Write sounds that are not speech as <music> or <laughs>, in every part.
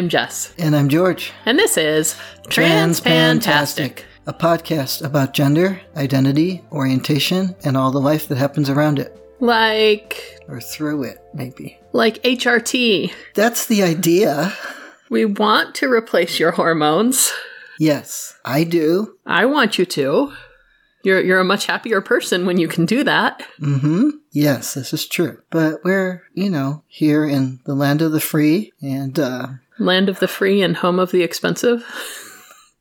I'm Jess, And I'm George. and this is Transpantastic. a podcast about gender, identity, orientation, and all the life that happens around it. Like, Or through it, maybe. like HRT. That's the idea. We want to replace your hormones. Yes, I do. I want you to. You're you're a much happier person when you can do that. Mm-hmm. Yes, this is true. But we're, you know, here in the land of the free, and uh, Land of the free and home of the expensive.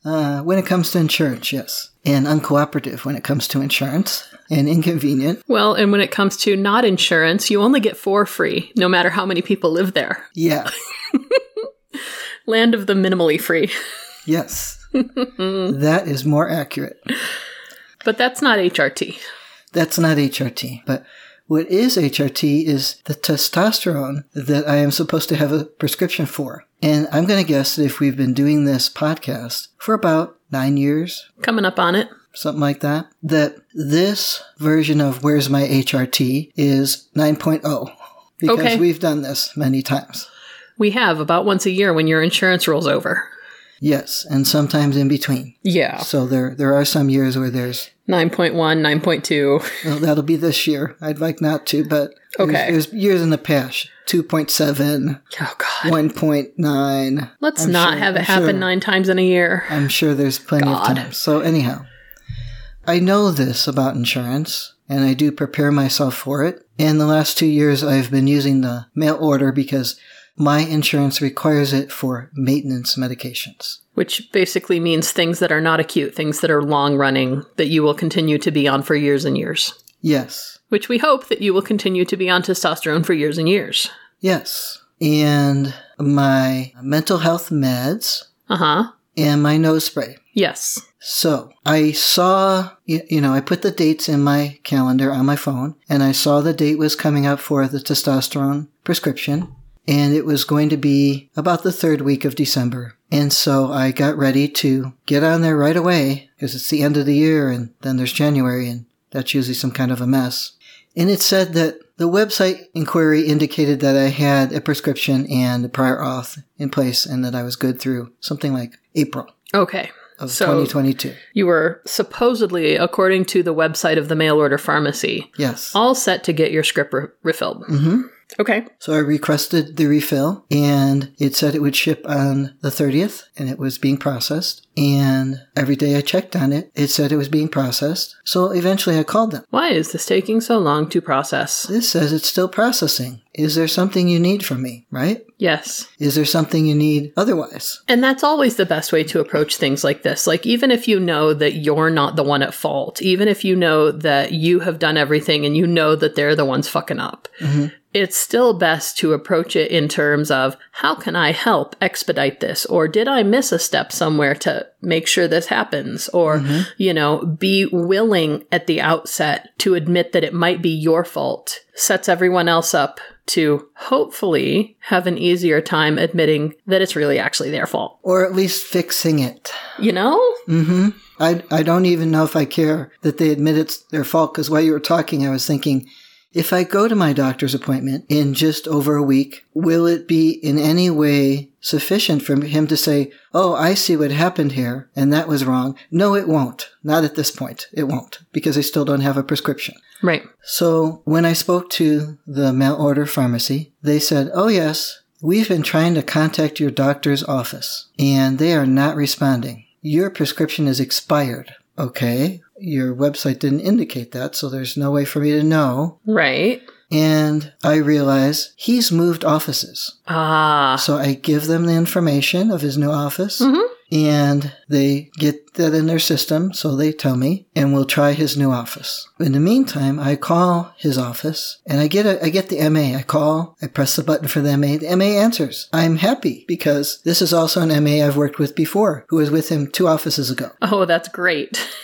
uh, when it comes to insurance, yes. And uncooperative when it comes to insurance, and inconvenient. Well, and when it comes to not insurance, you only get four free, no matter how many people live there. Yeah, <laughs> Land of the minimally free. yes. <laughs> that is more accurate. But that's not HRT. That's not HRT. But what is HRT is the testosterone that I am supposed to have a prescription for. And I'm going to guess that if we've been doing this podcast for about nine years, Coming up on it. something like that, that this version of Where's My HRT is 9.0. Because Okay. we've done this many times. We have about once a year when your insurance rolls over. Yes, and sometimes in between. Yeah. So there there are some years where there's 9.1, 9.2. well, that'll be this year. I'd like not to, but there's- Okay. there's years in the past. 2.7, Oh, God. 1.9. Let's I'm not sure- have it I'm happen sure- nine times in a year. I'm sure there's plenty God. of times. So anyhow, I know this about insurance and I do prepare myself for it. In the last two years, I've been using the mail order because my insurance requires it for maintenance medications. Which basically means things that are not acute, things that are long running, that you will continue to be on for years and years. Yes. Which we hope that you will continue to be on testosterone for years and years. Yes. And my mental health meds Uh huh. and my nose spray. Yes. So I saw, you know, I put the dates in my calendar on my phone and I saw the date was coming up for the testosterone prescription and it was going to be about the third week of December. And so I got ready to get on there right away because it's the end of the year and then there's January and that's usually some kind of a mess. And it said that the website inquiry indicated that I had a prescription and a prior auth in place and that I was good through something like April Okay. of So- 2022. You were supposedly, according to the website of the mail order pharmacy, Yes. all set to get your script re- refilled. hmm Okay. So I requested the refill and it said it would ship on the 30th and it was being processed. And every day I checked on it, it said it was being processed. So eventually I called them. Why is this taking so long to process? This says it's still processing. Is there something you need from me, right? Yes. Is there something you need otherwise? And that's always the best way to approach things like this. Like, even if you know that you're not the one at fault, even if you know that you have done everything and you know that they're the ones fucking up, mm-hmm. It's still best to approach it in terms of how can I help expedite this? Or did I miss a step somewhere to make sure this happens? Or, you know, be willing at the outset to admit that it might be your fault, sets everyone else up to hopefully have an easier time admitting that it's really actually their fault. Or at least fixing it. You know? hmm I, I don't even know if I care that they admit it's their fault because while you were talking, I was thinking, if I go to my doctor's appointment in just over a week, will it be in any way sufficient for him to say, Oh, I see what happened here and that was wrong? No, it won't. Not at this point. It won't because I still don't have a prescription. Right. So when I spoke to the mail order pharmacy, they said, Oh, yes, we've been trying to contact your doctor's office and they are not responding. Your prescription is expired. Okay. Your website didn't indicate that, so there's no way for me to know. Right. And I realize he's moved offices. Ah. So I give them the information of his new office Mhm. and they get that in their system. So they tell me and we'll try his new office. In the meantime, I call his office and I get a, I get the MA. I call, I press the button for the MA. The MA answers. I'm happy because this is also an MA I've worked with before who was with him two offices ago. Oh, that's great. <laughs>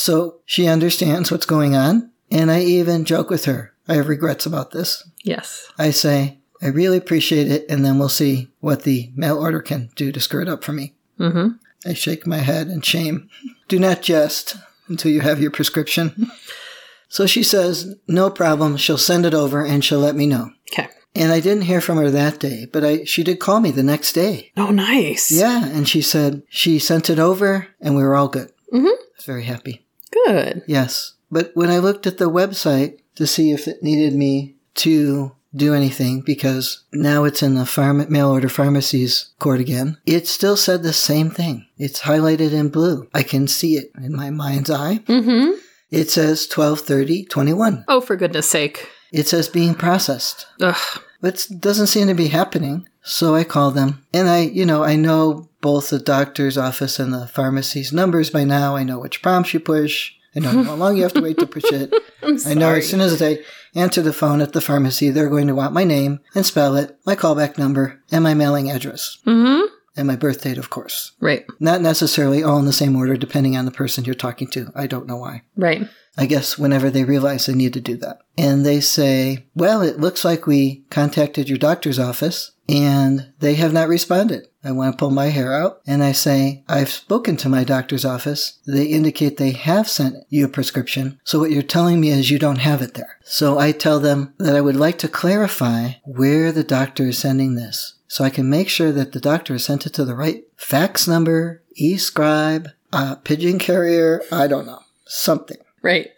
So she understands what's going on. And I even joke with her. I have regrets about this. Yes. I say, I really appreciate it, and then we'll see what the mail order can do to screw it up for me. Mm-hmm. I shake my head in shame. Do not jest until you have your prescription. So she says, no problem, she'll send it over and she'll let me know. Okay. And I didn't hear from her that day, but I she did call me the next day. Oh, nice. Yeah, and she said she sent it over and we were all good. Mhm. I was very happy. Good. Yes. But when I looked at the website to see if it needed me to do anything, because now it's in the farm- mail order pharmacies court again, it still said the same thing. It's highlighted in blue. I can see it in my mind's eye. Mm-hmm. It says 123021. Oh, for goodness sake. It says being processed. Ugh. But it doesn't seem to be happening. So I call them. And I, you know, I know both the doctor's office and the pharmacy's numbers by now. I know which prompts you push. I know how long you have to wait to push it. <laughs> I know as soon as I answer the phone at the pharmacy, they're going to want my name and spell it, my callback number, and my mailing address. Mm-hmm. And my birth date, of course. Right. Not necessarily all in the same order, depending on the person you're talking to. I don't know why. Right. I guess whenever they realize they need to do that. And they say, well, it looks like we contacted your doctor's office and they have not responded. I want to pull my hair out and I say, I've spoken to my doctor's office. They indicate they have sent you a prescription. So what you're telling me is you don't have it there. So I tell them that I would like to clarify where the doctor is sending this so I can make sure that the doctor has sent it to the right fax number, e-scribe, uh, pigeon carrier, I don't know, something. Right.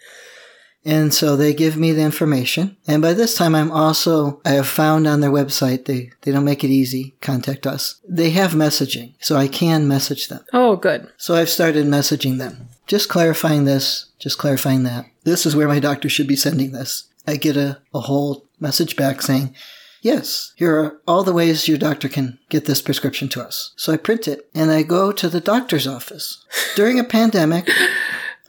And so they give me the information. And by this time, I'm also, I have found on their website, they, they don't make it easy, contact us. They have messaging, so I can message them. Oh, good. So I've started messaging them. Just clarifying this, just clarifying that. This is where my doctor should be sending this. I get a, a whole message back saying, Yes, here are all the ways your doctor can get this prescription to us. So I print it and I go to the doctor's office. <laughs> During a pandemic,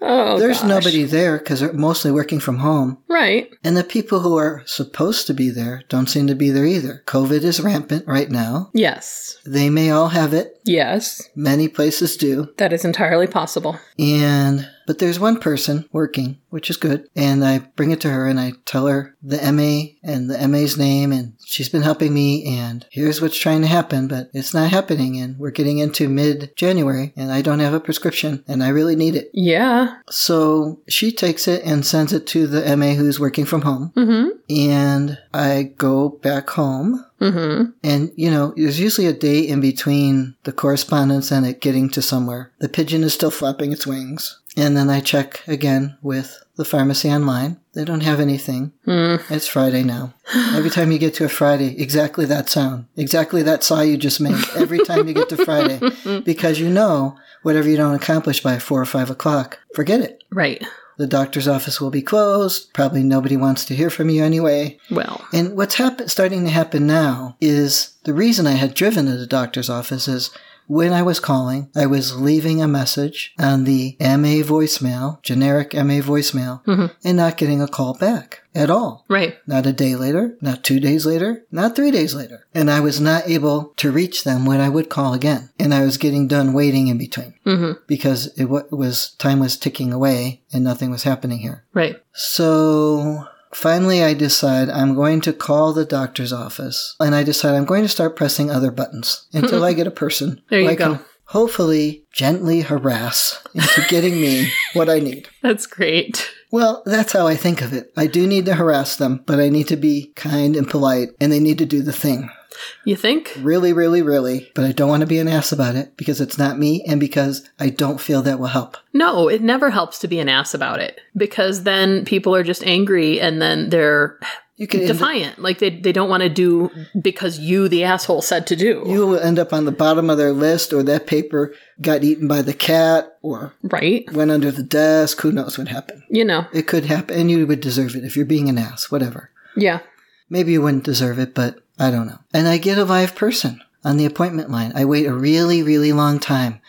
Oh, there's gosh. nobody there because they're mostly working from home. Right. And the people who are supposed to be there don't seem to be there either. COVID is rampant right now. Yes. They may all have it. Yes. Many places do. That is entirely possible. And, but there's one person working, which is good. And I bring it to her and I tell her the MA and the MA's name and she's been helping me and here's what's trying to happen, but it's not happening and we're getting into mid January and I don't have a prescription and I really need it. Yeah. So she takes it and sends it to the MA who's working from home. Mm-hmm. And I go back home Mm-hmm. and, you know, there's usually a day in between the correspondence and it getting to somewhere. The pigeon is still flapping its wings. And then I check again with the pharmacy online. They don't have anything. Mm. It's Friday now. Every time you get to a Friday, exactly that sound, exactly that saw you just made. Every time you get to Friday, <laughs> because you know whatever you don't accomplish by four or five o'clock, forget it. Right. The doctor's office will be closed. Probably nobody wants to hear from you anyway. Well. And what's happen- starting to happen now is the reason I had driven to the doctor's office is when I was calling, I was leaving a message on the MA voicemail, generic MA voicemail, Mhm. and not getting a call back at all. Right. Not a day later, not two days later, not three days later. And I was not able to reach them when I would call again. And I was getting done waiting in between Mm-hmm. because it was, time was ticking away and nothing was happening here. Right. So finally, I decide I'm going to call the doctor's office and I decide I'm going to start pressing other buttons until I <laughs> get a person There you I go. can hopefully gently harass into getting me <laughs> what I need. That's great. Well, that's how I think of it. I do need to harass them, but I need to be kind and polite and they need to do the thing. You think? Really, really, really. But I don't want to be an ass about it because it's not me and because I don't feel that will help. No, it never helps to be an ass about it because then people are just angry and then they're You can defiant. Like they, they don't want to do because you, the asshole, said to do. you will end up on the bottom of their list or that paper got eaten by the cat or right? went under the desk. Who knows what happened? You know. It could happen, and you would deserve it if you're being an ass, whatever. Yeah. Maybe you wouldn't deserve it, but I don't know. And I get a live person on the appointment line. I wait a really, really long time.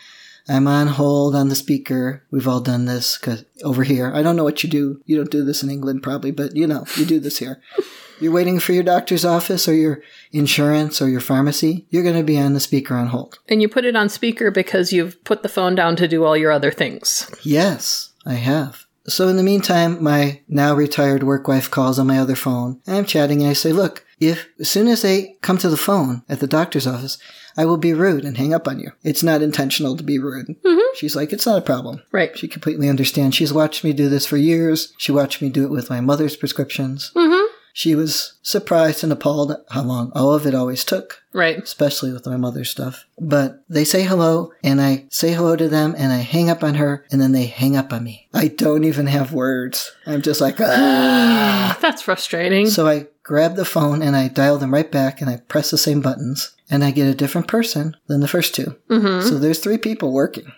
I'm on hold on the speaker. We've all done this because over here, I don't know what you do. You don't do this in England probably, but you know, you do this here. <laughs> You're waiting for your doctor's office or your insurance or your pharmacy. You're going to be on the speaker on hold. And you put it on speaker because you've put the phone down to do all your other things. Yes, I have. So in the meantime, my now retired work wife calls on my other phone. And I'm chatting and I say, look, if as soon as they come to the phone at the doctor's office, I will be rude and hang up on you. It's not intentional to be rude. She's like, it's not a problem. Right. She completely understands. She's watched me do this for years. She watched me do it with my mother's prescriptions. Mm-hmm. She was surprised and appalled at how long all of it always took, Right. especially with my mother's stuff. But they say hello, and I say hello to them, and I hang up on her, and then they hang up on me. I don't even have words. I'm just like, ah. <sighs> That's frustrating. So I grab the phone and I dial them right back, and I press the same buttons, and I get a different person than the first 2 Mm-hmm. So there's three people working.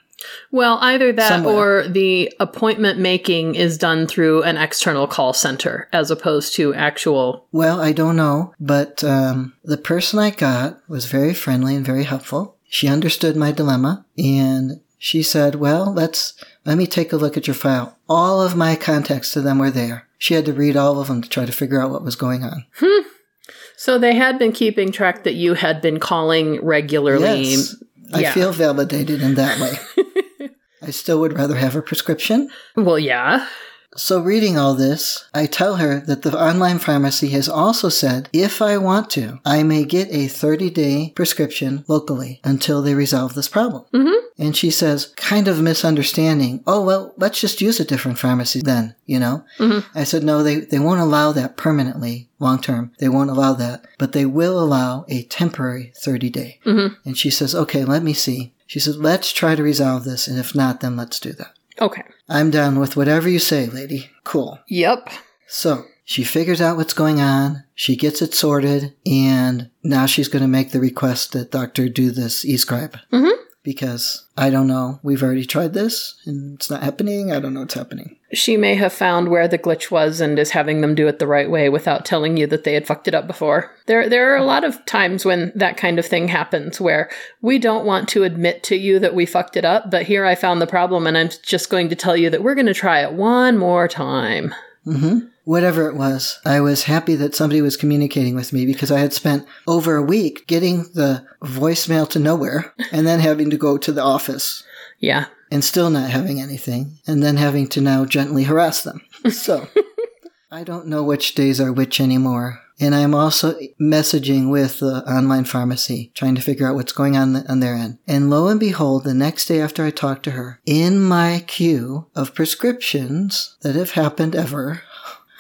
Well, either that Somewhere. or the appointment making is done through an external call center as opposed to actual. Well, I don't know, but um, the person I got was very friendly and very helpful. She understood my dilemma, and she said, "Well, let's let me take a look at your file. All of my contacts to them were there. She had to read all of them to try to figure out what was going on. Hmm. So they had been keeping track that you had been calling regularly. Yes, I feel validated in that way. <laughs> I still would rather have a prescription." Well, yeah. So, reading all this, I tell her that the online pharmacy has also said if I want to, I may get a 30 day prescription locally until they resolve this problem. Mm-hmm. And she says, kind of misunderstanding, oh, well, let's just use a different pharmacy then, you know? Mhm. I said, no, they, they won't allow that permanently, long term. They won't allow that, but they will allow a temporary 30 day. Mhm. And she says, okay, let me see. She says, let's try to resolve this, and if not, then let's do that. Okay. I'm down with whatever you say, lady. Cool. Yep. So she figures out what's going on. She gets it sorted, and now she's going to make the request that doctor do this e-scribe. Mhm. Because I don't know. We've already tried this, and it's not happening. I don't know what's happening. She may have found where the glitch was and is having them do it the right way without telling you that they had fucked it up before. There there are a lot of times when that kind of thing happens where we don't want to admit to you that we fucked it up, but here I found the problem and I'm just going to tell you that we're going to try it one more time. hmm Whatever it was, I was happy that somebody was communicating with me because I had spent over a week getting the voicemail to nowhere and then having to go to the office Yeah. and still not having anything, and then having to now gently harass them. <laughs> So, I don't know which days are which anymore. And I'm also messaging with the online pharmacy, trying to figure out what's going on on their end. And lo and behold, the next day after I talked to her, in my queue of prescriptions that have happened ever,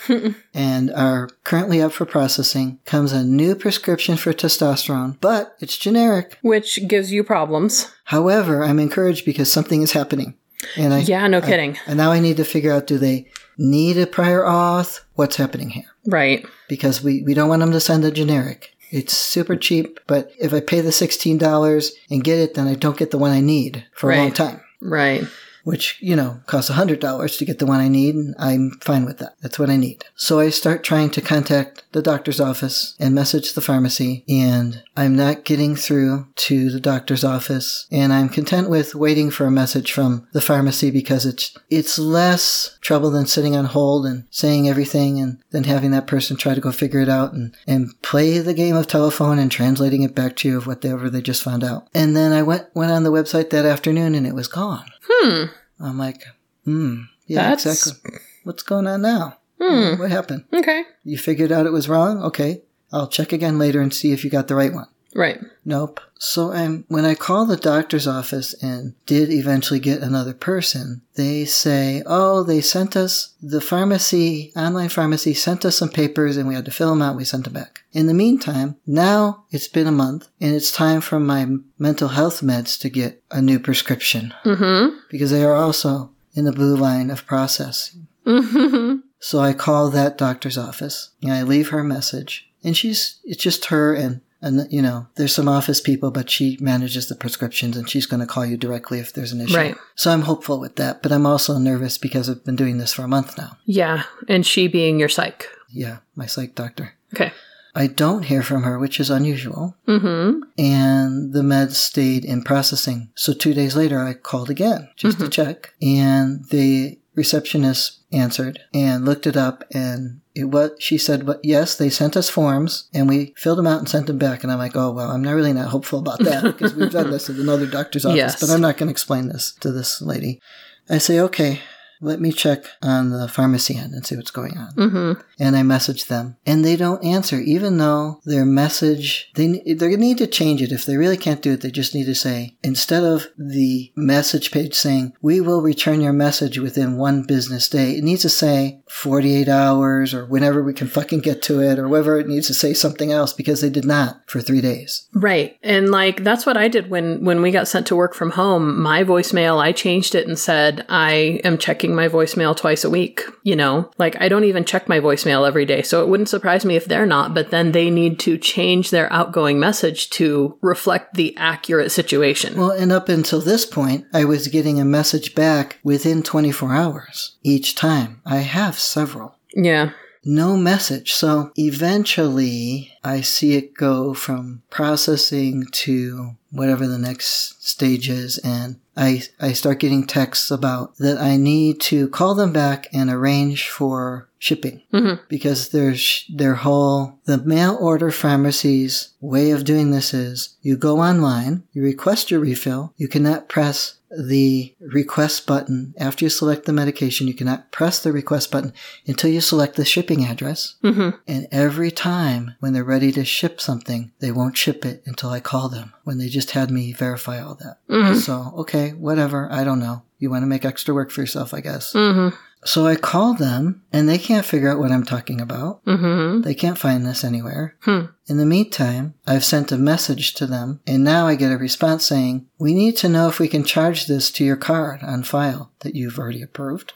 <laughs> and are currently up for processing, comes a new prescription for testosterone, but it's generic. Which gives you problems. However, I'm encouraged because something is happening. And I, Yeah, no kidding. and now I need to figure out do they need a prior auth? What's happening here? Right. Because we, we don't want them to send a generic. It's super cheap, but if I pay the $16 and get it, then I don't get the one I need for a long time, Right. Which, you know, costs $100 to get the one I need, and I'm fine with that. That's what I need. So I start trying to contact the doctor's office and message the pharmacy, and I'm not getting through to the doctor's office, and I'm content with waiting for a message from the pharmacy because it's it's less trouble than sitting on hold and saying everything and then having that person try to go figure it out and, and play the game of telephone and translating it back to you of whatever they just found out. And then I went went on the website that afternoon and it was gone. Hmm. I'm like, hmm, yeah, That's- exactly. What's going on now? Hmm. What happened? Okay. You figured out it was wrong? Okay. I'll check again later and see if you got the right one. Right. Nope. So I'm when I call the doctor's office and did eventually get another person, they say, "Oh, they sent us the pharmacy, online pharmacy sent us some papers and we had to fill them out. We sent them back." In the meantime, now it's been a month and it's time for my mental health meds to get a new prescription Mm-hmm. because they are also in the blue line of processing. Mm-hmm. So I call that doctor's office and I leave her a message. And she's, it's just her and, and, you know, there's some office people, but she manages the prescriptions and she's going to call you directly if there's an issue. Right. So I'm hopeful with that, but I'm also nervous because I've been doing this for a month now. Yeah. And she being your psych. Yeah, my psych doctor. Okay. I don't hear from her, which is unusual. Mm-hmm. And the meds stayed in processing. So two days later, I called again just to check. And the receptionist answered and looked it up. And it was, she said, but yes, they sent us forms and we filled them out and sent them back. And I'm like, oh, well, I'm not really not hopeful about that <laughs> because we've done this at another doctor's office, Yes. but I'm not going to explain this to this lady. I say, okay, let me check on the pharmacy end and see what's going on. Mm-hmm. And I message them, and they don't answer, even though their message they they need to change it. If they really can't do it, they just need to say instead of the message page saying we will return your message within one business day, it needs to say 48 hours or whenever we can fucking get to it or whatever it needs to say something else because they did not for three days. Right. And like that's what I did when when we got sent to work from home. My voicemail, I changed it and said I am checking my voicemail twice a week. You know, like I don't even check my voicemail every day. So it wouldn't surprise me if they're not, but then they need to change their outgoing message to reflect the accurate situation. Well, and up until this point, I was getting a message back within 24 hours each time. I have several. Yeah. No message. So eventually, I see it go from processing to whatever the next stage is, and I, I start getting texts about that I need to call them back and arrange for shipping Mhm. because there's their whole the mail order pharmacy's way of doing this is you go online, you request your refill, you cannot press the request button after you select the medication. You cannot press the request button until you select the shipping address. Mm-hmm. And every time when they're ready to ship something, they won't ship it until I call them when they just had me verify all that. Mhm. So, okay, whatever. I don't know. You want to make extra work for yourself, I guess. Mm-hmm. So I call them and they can't figure out what I'm talking about. Mm-hmm. They can't find this anywhere. Hmm. In the meantime, I've sent a message to them and now I get a response saying, we need to know if we can charge this to your card on file that you've already approved.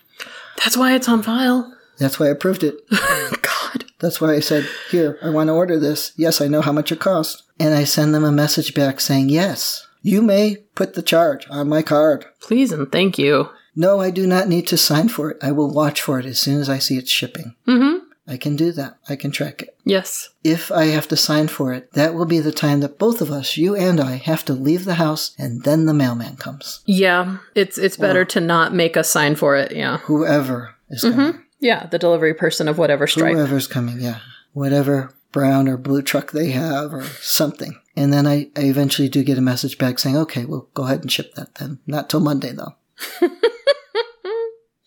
That's why it's on file. That's why I approved it. <laughs> God. That's why I said, Here, I want to order this. Yes, I know how much it costs. And I send them a message back saying, Yes, you may put the charge on my card. Please and thank you. No, I do not need to sign for it. I will watch for it as soon as I see it's shipping. Mm-hmm. I can do that. I can track it. Yes. If I have to sign for it, that will be the time that both of us, you and I, have to leave the house and then the mailman comes. Yeah. It's it's better to not make us sign for it. Yeah. Whoever is coming. Yeah. The delivery person of whatever stripe. Whoever's coming, yeah. Whatever brown or blue truck they have or something. And then I, I eventually do get a message back saying, okay, we'll go ahead and ship that then. Not till Monday, though. <laughs>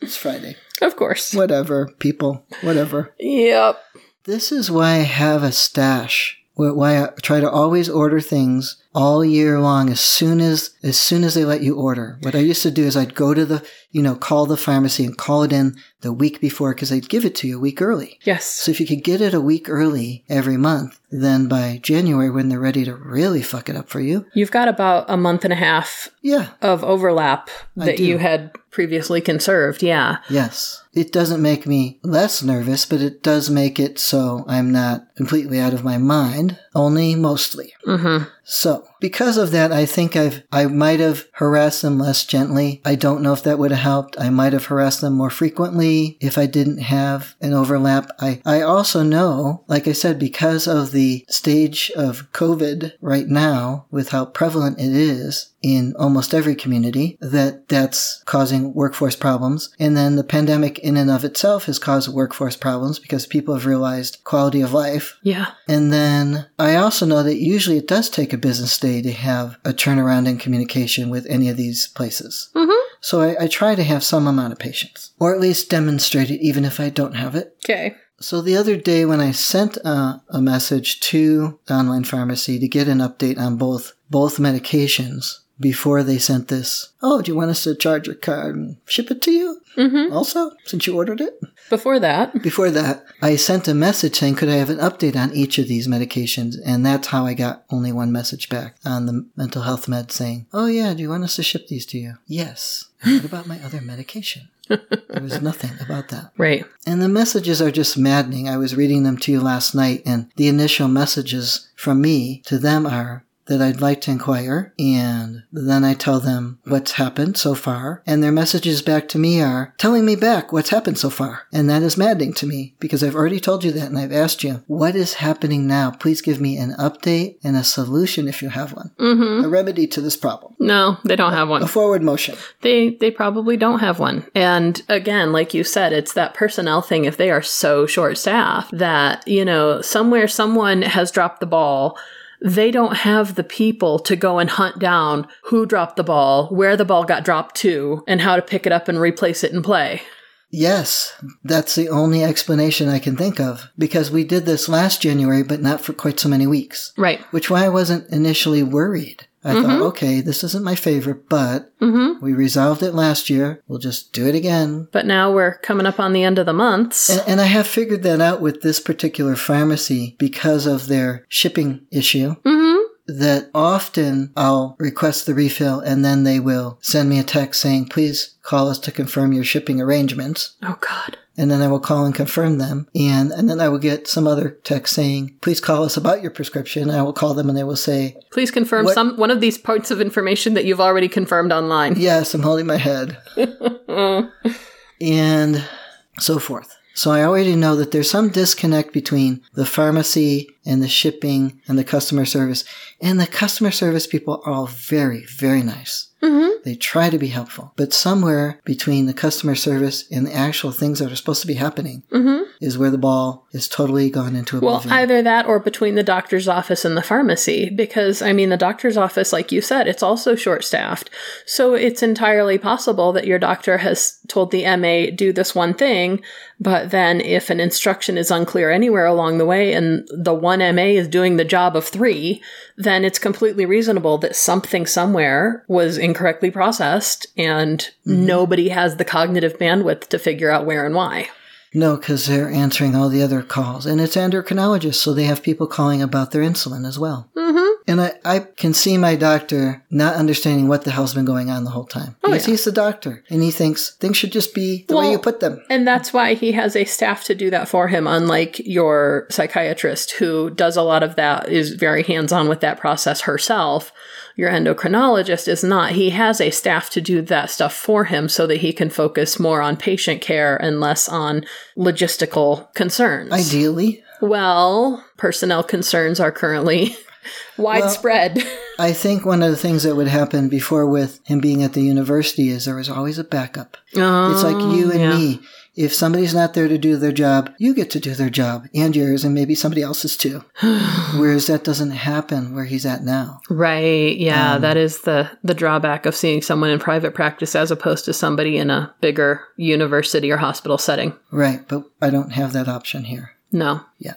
it's Friday. Of course. Whatever, people. Whatever. Yep. This is why I have a stash. Why I try to always order things all year long as soon as as soon as they let you order. What I used to do is I'd go to the you know call the pharmacy and call it in the week before because they'd give it to you a week early. Yes. So if you could get it a week early every month, then by January when they're ready to really fuck it up for you, You've got about a month and a half yeah, of overlap that you had previously conserved. Yeah. yes. It doesn't make me less nervous, but it does make it so I'm not completely out of my mind, only mostly. Mm-hmm. So, because of that, I think I've I might have harassed them less gently. I don't know if that would have helped. I might have harassed them more frequently if I didn't have an overlap. I I also know, like I said, because of the stage of COVID right now, with how prevalent it is in almost every community, that that's causing workforce problems. And then the pandemic in and of itself has caused workforce problems because people have realized quality of life Yeah. and then I also know that usually it does take a business day to have a turnaround in communication with any of these places. Mm-hmm. So I, I try to have some amount of patience, or at least demonstrate it even if I don't have it. Okay. So the other day when I sent uh, a message to the online pharmacy to get an update on both both medications before they sent this, oh, do you want us to charge your card and ship it to you Mm-hmm. also since you ordered it? Before that. Before that, I sent a message saying, could I have an update on each of these medications? And that's how I got only one message back on the mental health med saying, oh yeah, do you want us to ship these to you? Yes. What about my other medication? <laughs> there was nothing about that. Right. And the messages are just maddening. I was reading them to you last night, and the initial messages from me to them are that I'd like to inquire, and then I tell them what's happened so far, and their messages back to me are telling me back what's happened so far. And that is maddening to me because I've already told you that, and I've asked you, what is happening now? Please give me an update and a solution if you have one. Mm-hmm. A remedy to this problem. No, they don't have one. A forward motion. They they probably don't have one. And again, like you said, it's that personnel thing if they are so short staffed that, you know, somewhere someone has dropped the ball they don't have the people to go and hunt down who dropped the ball, where the ball got dropped to, and how to pick it up and replace it and play. Yes, that's the only explanation I can think of because we did this last January, but not for quite so many weeks. Right. Which why I wasn't initially worried. I thought, mm-hmm. okay, this isn't my favorite, but mm-hmm. we resolved it last year. We'll just do it again. But now we're coming up on the end of the month. And, and I have figured that out with this particular pharmacy because of their shipping issue. Mm-hmm. That often I'll request the refill and then they will send me a text saying, please call us to confirm your shipping arrangements. oh, God. And then I will call and confirm them. And, and then I will get some other text saying, please call us about your prescription. I will call them and they will say, Please confirm What- some one of these parts of information that you've already confirmed online. <laughs> yes, I'm holding my head. and so forth. So I already know that there's some disconnect between the pharmacy and the shipping and the customer service. And the customer service people are all very, very nice. Mm-hmm. They try to be helpful. But somewhere between the customer service and the actual things that are supposed to be happening mm-hmm. is where the ball is totally gone into a Well, either that or between the doctor's office and the pharmacy, because I mean, the doctor's office, like you said, it's also short staffed. So it's entirely possible that your doctor has told the MA, do this one thing, but then if an instruction is unclear anywhere along the way and the one MA is doing the job of three, then it's completely reasonable that something somewhere was incorrectly processed and nobody has the cognitive bandwidth to figure out where and why. No, because they're answering all the other calls. And it's endocrinologists, so they have people calling about their insulin as well. Mm-hmm. And I, I can see my doctor not understanding what the hell's been going on the whole time. Oh, because yeah. he's the doctor, and he thinks things should just be the way you put them. And that's why he has a staff to do that for him, unlike your psychiatrist who does a lot of that, is very hands on with that process herself. Your endocrinologist is not. He has a staff to do that stuff for him so that he can focus more on patient care and less on logistical concerns. Ideally, Well, personnel concerns are currently <laughs> <laughs> widespread. I think one of the things that would happen before with him being at the university is there was always a backup. it's like you and oh, yeah. me. If somebody's not there to do their job, you get to do their job and yours and maybe somebody else's too. <sighs> Whereas that doesn't happen where he's at now. Right. Yeah, um, that is the the drawback of seeing someone in private practice as opposed to somebody in a bigger university or hospital setting. Right, but I don't have that option here. No. Yeah.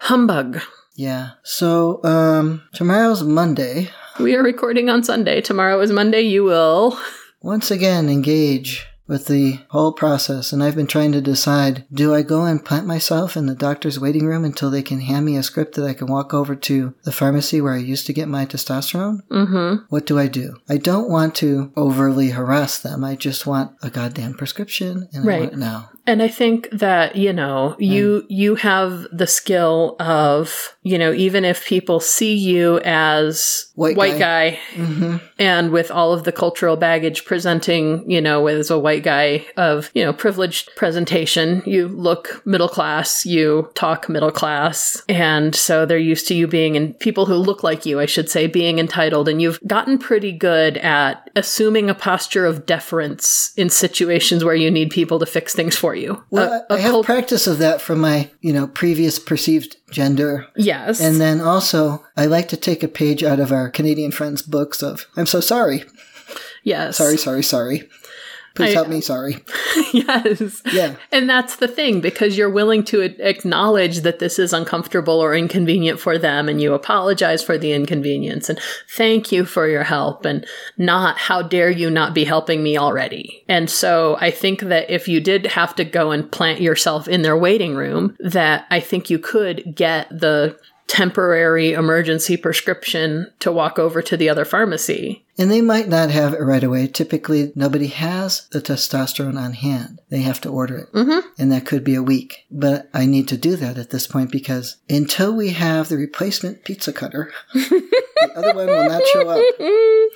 Humbug. Yeah. So, um, tomorrow's Monday. We are recording on Sunday. Tomorrow is Monday. You will. <laughs> Once again, engage with the whole process. And I've been trying to decide do I go and plant myself in the doctor's waiting room until they can hand me a script that I can walk over to the pharmacy where I used to get my testosterone? Mm-hmm. What do I do? I don't want to overly harass them. I just want a goddamn prescription and I Right. want it now. And I think that, you know, you you have the skill of, you know, even if people see you as White guy, hmm and with all of the cultural baggage presenting, you know, as a white guy of, you know, privileged presentation, you look middle class, you talk middle class. And so they're used to you being, and people who look like you, I should say, being entitled. And you've gotten pretty good at assuming a posture of deference in situations where you need people to fix things for you. Well, A- I a have cult- practice of that from my, you know, previous perceived gender yes. And then also, I like to take a page out of our Canadian friends' books of, I'm so sorry. yes. Sorry, sorry, sorry. Please I- help me, sorry. <laughs> yes. Yeah. And that's the thing, because you're willing to acknowledge that this is uncomfortable or inconvenient for them, and you apologize for the inconvenience and thank you for your help, and not how dare you not be helping me already. And so I think that if you did have to go and plant yourself in their waiting room, that I think you could get the temporary emergency prescription to walk over to the other pharmacy. And they might not have it right away. Typically, nobody has the testosterone on hand. They have to order it. Mm-hmm. And that could be a week. But I need to do that at this point because until we have the replacement pizza cutter, the other one will not show up. <laughs>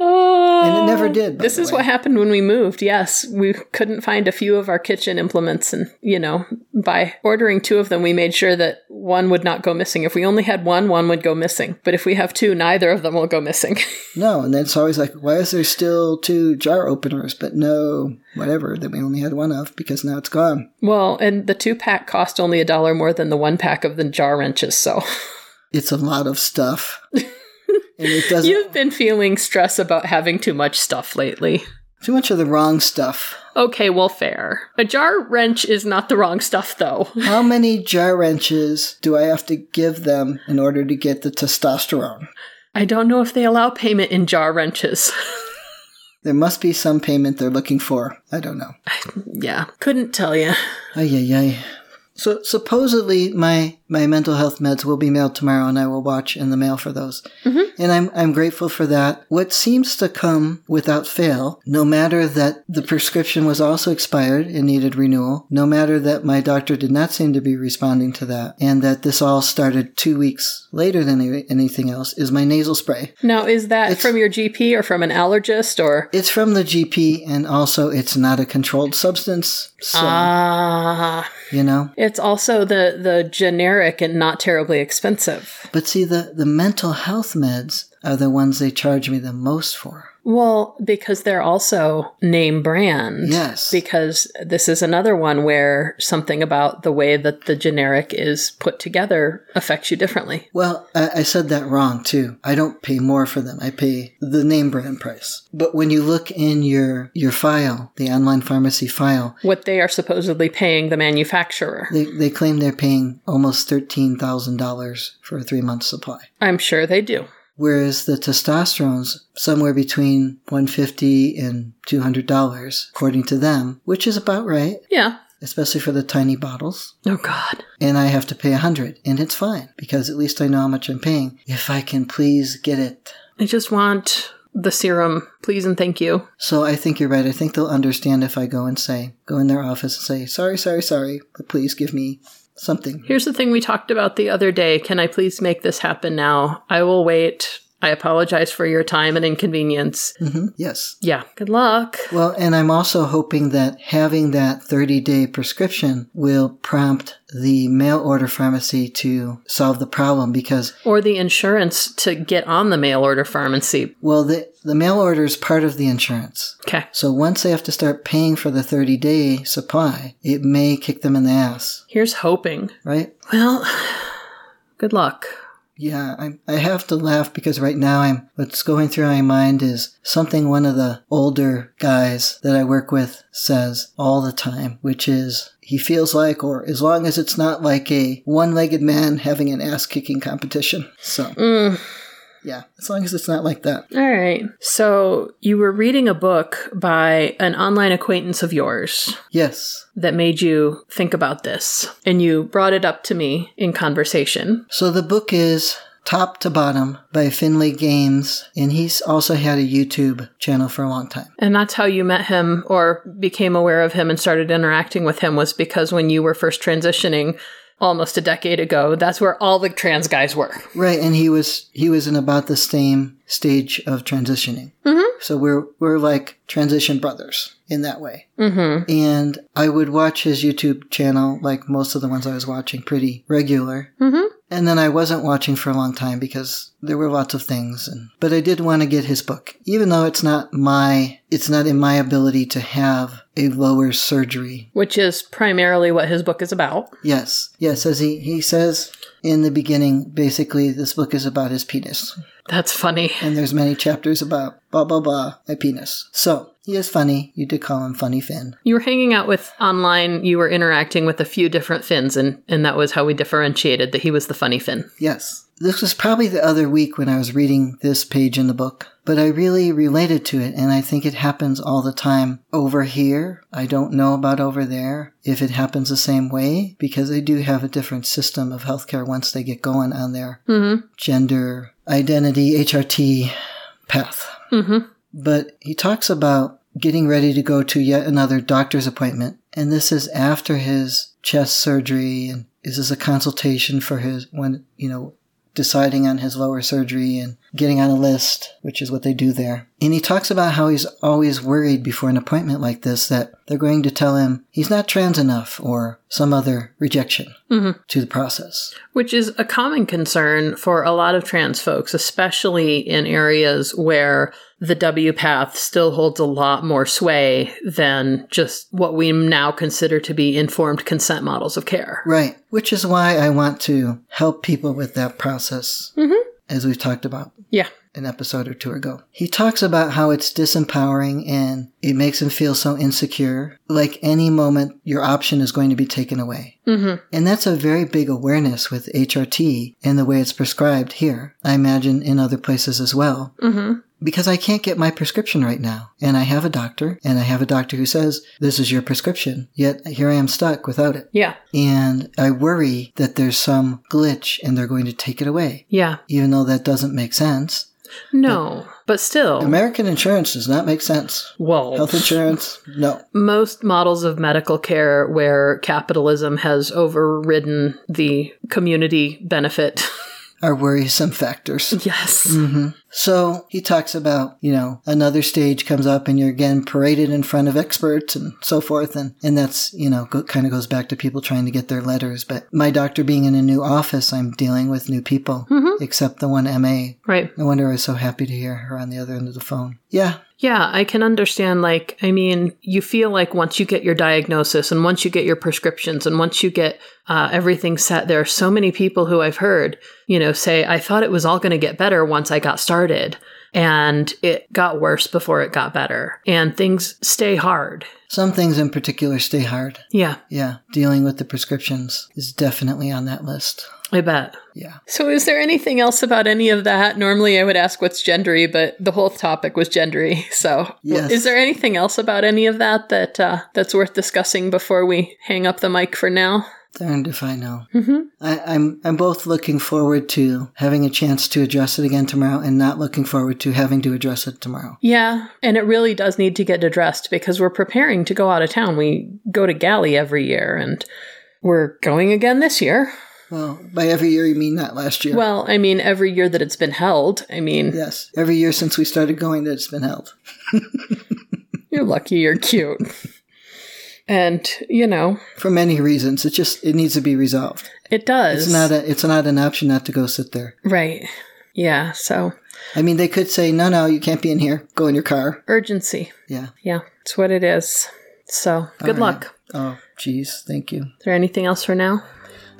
Oh, And it never did. This is way. what happened when we moved. Yes, we couldn't find a few of our kitchen implements, and you know, by ordering two of them, we made sure that one would not go missing. If we only had one, one would go missing. But if we have two, neither of them will go missing. <laughs> No, and then it's always like, why is there still two jar openers? But no, whatever, that we only had one of because now it's gone. well, and the two pack cost only a dollar more than the one pack of the jar wrenches. So, it's a lot of stuff. <laughs> and it doesn't You've been feeling stress about having too much stuff lately. too much of the wrong stuff. Okay, well, fair. A jar wrench is not the wrong stuff, though. <laughs> How many jar wrenches do I have to give them in order to get the testosterone? I don't know if they allow payment in jar wrenches. <laughs> There must be some payment they're looking for. I don't know. yeah, couldn't tell you. Ay, ay, ay. So supposedly my my mental health meds will be mailed tomorrow, and I will watch in the mail for those. And I'm I'm grateful for that. What seems to come without fail, no matter that the prescription was also expired and needed renewal, no matter that my doctor did not seem to be responding to that, and that this all started two weeks later than any- anything else, is my nasal spray. Now, is that It's- from your GP or from an allergist or? It's from the GP, and also it's not a controlled substance, so Ah, you know. it's also the the generic and not terribly expensive. But see, the, the mental health meds are the ones they charge me the most for. Well, because they're also name brand. Yes. Because this is another one where something about the way that the generic is put together affects you differently. Well, I, I said that wrong too. I don't pay more for them. I pay the name brand price. But when you look in your your file, the online pharmacy file, What they are supposedly paying the manufacturer. they, they claim they're paying almost thirteen thousand dollars for a three month supply. I'm sure they do. Whereas the testosterone's somewhere between one fifty and two hundred dollars, according to them, which is about right, Yeah. especially for the tiny bottles. Oh, God. and I have to pay a hundred, and it's fine because at least I know how much I'm paying. If I can please get it. I just want the serum, please and thank you. So I think you're right. I think they'll understand if I go and say, go in their office and say, sorry, sorry, sorry, but please give me something. Here's the thing we talked about the other day. Can I please make this happen now? I will wait. I apologize for your time and inconvenience. hmm Yes. Yeah. Good luck. Well, and I'm also hoping that having that 30 day prescription will prompt the mail order pharmacy to solve the problem because, Or the insurance to get on the mail order pharmacy. well, the, the mail order is part of the insurance. Okay. So once they have to start paying for the 30 day supply, it may kick them in the ass, Here's hoping. right? Well, <sighs> good luck. Yeah, I, I have to laugh because right now I'm what's going through my mind is something one of the older guys that I work with says all the time, which is he feels like, or as long as it's not like a one-legged man having an ass-kicking competition. So Mm, yeah, as long as it's not like that. all right. So you were reading a book by an online acquaintance of yours Yes. that made you think about this, and you brought it up to me in conversation. So the book is Top to Bottom by Finlay Games, and he's also had a YouTube channel for a long time. And that's how you met him or became aware of him and started interacting with him was because when you were first transitioning almost a decade ago, that's where all the trans guys were. Right, and he was he was in about the same stage of transitioning. Mhm. So we're we're like transition brothers in that way. Mm-hmm. And I would watch his YouTube channel, like most of the ones I was watching, pretty regular. Mm-hmm. And then I wasn't watching for a long time because there were lots of things. And but I did want to get his book, even though it's not my it's not in my ability to have a lower surgery. Which is primarily what his book is about. Yes, yes, as he he says in the beginning, basically this book is about his penis. That's funny. and there's many chapters about blah blah blah my penis. So he is funny. You did call him Funny Finn. You were hanging out with online, you were interacting with a few different Finns, and, and that was how we differentiated that he was the funny Finn. Yes. This was probably the other week when I was reading this page in the book, but I really related to it, and I think it happens all the time over here. I don't know about over there if it happens the same way because they do have a different system of healthcare once they get going on their Mm-hmm. gender identity HRT path. Mm-hmm. But he talks about getting ready to go to yet another doctor's appointment. And this is after his chest surgery. And this is a consultation for his, when, you know, deciding on his lower surgery and getting on a list, which is what they do there. And he talks about how he's always worried before an appointment like this that they're going to tell him he's not trans enough or some other rejection mm-hmm. to the process. Which is a common concern for a lot of trans folks, especially in areas where the WPATH still holds a lot more sway than just what we now consider to be informed consent models of care. Right. Which is why I want to help people with that process, mm-hmm. As we've talked about Yeah. an episode or two ago. He talks about how it's disempowering and it makes him feel so insecure. Like any moment, your option is going to be taken away. Mm-hmm. And that's a very big awareness with HRT and the way it's prescribed here. I imagine in other places as well. Mm-hmm. Because I can't get my prescription right now. And I have a doctor, and I have a doctor who says, this is your prescription. Yet here I am stuck without it. Yeah. And I worry that there's some glitch and they're going to take it away. Yeah. Even though that doesn't make sense. No. But still, American insurance does not make sense. well, Health insurance, no. most models of medical care where capitalism has overridden the community benefit. <laughs> Are worrisome factors. yes. Mm-hmm. So he talks about, you know, another stage comes up and you're again paraded in front of experts and so forth. And, and that's, you know, go, kind of goes back to people trying to get their letters. But my doctor being in a new office, I'm dealing with new people, except the one MA. Right. No wonder I was so happy to hear her on the other end of the phone. Yeah. Yeah, I can understand. Like, I mean, you feel like once you get your diagnosis and once you get your prescriptions and once you get uh, everything set, there are so many people who I've heard, you know, say, I thought it was all going to get better once I got started. And it got worse before it got better. And things stay hard. Some things in particular stay hard. Yeah, Yeah. Dealing with the prescriptions is definitely on that list. I bet. Yeah. So, is there anything else about any of that? Normally, I would ask what's gendery, but the whole topic was gendery. <laughs> So, Yes. is there anything else about any of that that uh, that's worth discussing before we hang up the mic for now? Darned if I know. Mm-hmm. I, I'm I'm both looking forward to having a chance to address it again tomorrow, and not looking forward to having to address it tomorrow. Yeah, and it really does need to get addressed because we're preparing to go out of town. We go to Galley every year, and we're going again this year. Well, by every year you mean not last year? Well, I mean, every year that it's been held. I mean, yes, every year since we started going that it's been held. <laughs> you're lucky you're cute. And, you know, For many reasons, it just it needs to be resolved. it does. It's not a it's not an option not to go sit there. Right. Yeah, so I mean, they could say, no, no, you can't be in here. Go in your car. urgency. Yeah. Yeah, it's what it is. So, good right. luck. Oh, geez, thank you. Is there anything else for now?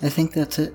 I think that's it.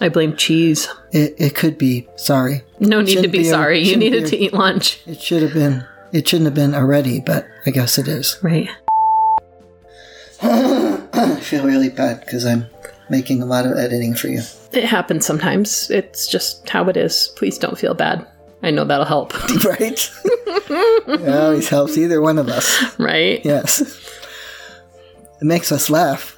I blame cheese. it, it could be sorry. No need to be, be a- sorry. You needed be to eat lunch. It should have been. It shouldn't have been already, but I guess it is. <laughs> Right. I feel really bad because I'm making a lot of editing for you. It happens sometimes. It's just how it is. Please don't feel bad. I know that'll help. <laughs> <laughs> right? it always helps either one of us. right? Yes. It makes us laugh.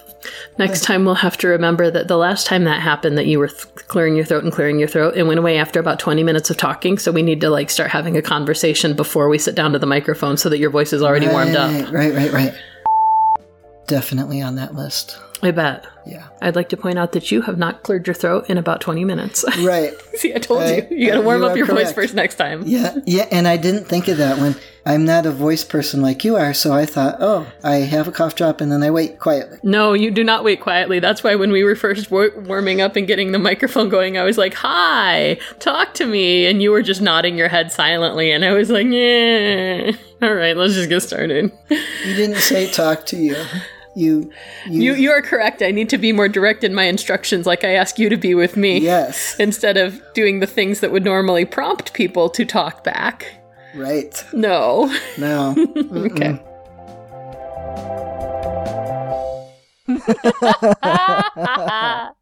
Next time we'll have to remember that the last time that happened that you were th- clearing your throat and clearing your throat it went away after about 20 minutes of talking so we need to like start having a conversation before we sit down to the microphone so that your voice is already warmed up. Right, right, right, right. Definitely on that list. I bet. Yeah. I'd like to point out that you have not cleared your throat in about 20 minutes. <laughs> Right. See, I told I- you. You got to warm you up your voice first next time. Yeah, yeah, and I didn't think of that when I'm not a voice person like you are, so I thought, oh, I have a cough drop and then I wait quietly. No, you do not wait quietly. That's why when we were first warming up and getting the microphone going, I was like, "Hi, talk to me," and you were just nodding your head silently, and I was like, "Yeah, <laughs> all right, let's just get started." You didn't say talk to you. You, you, You you are correct. I need to be more direct in my instructions, like I ask you to be with me, yes, <laughs> instead of doing the things that would normally prompt people to talk back. right. No. No. <laughs> okay. <laughs>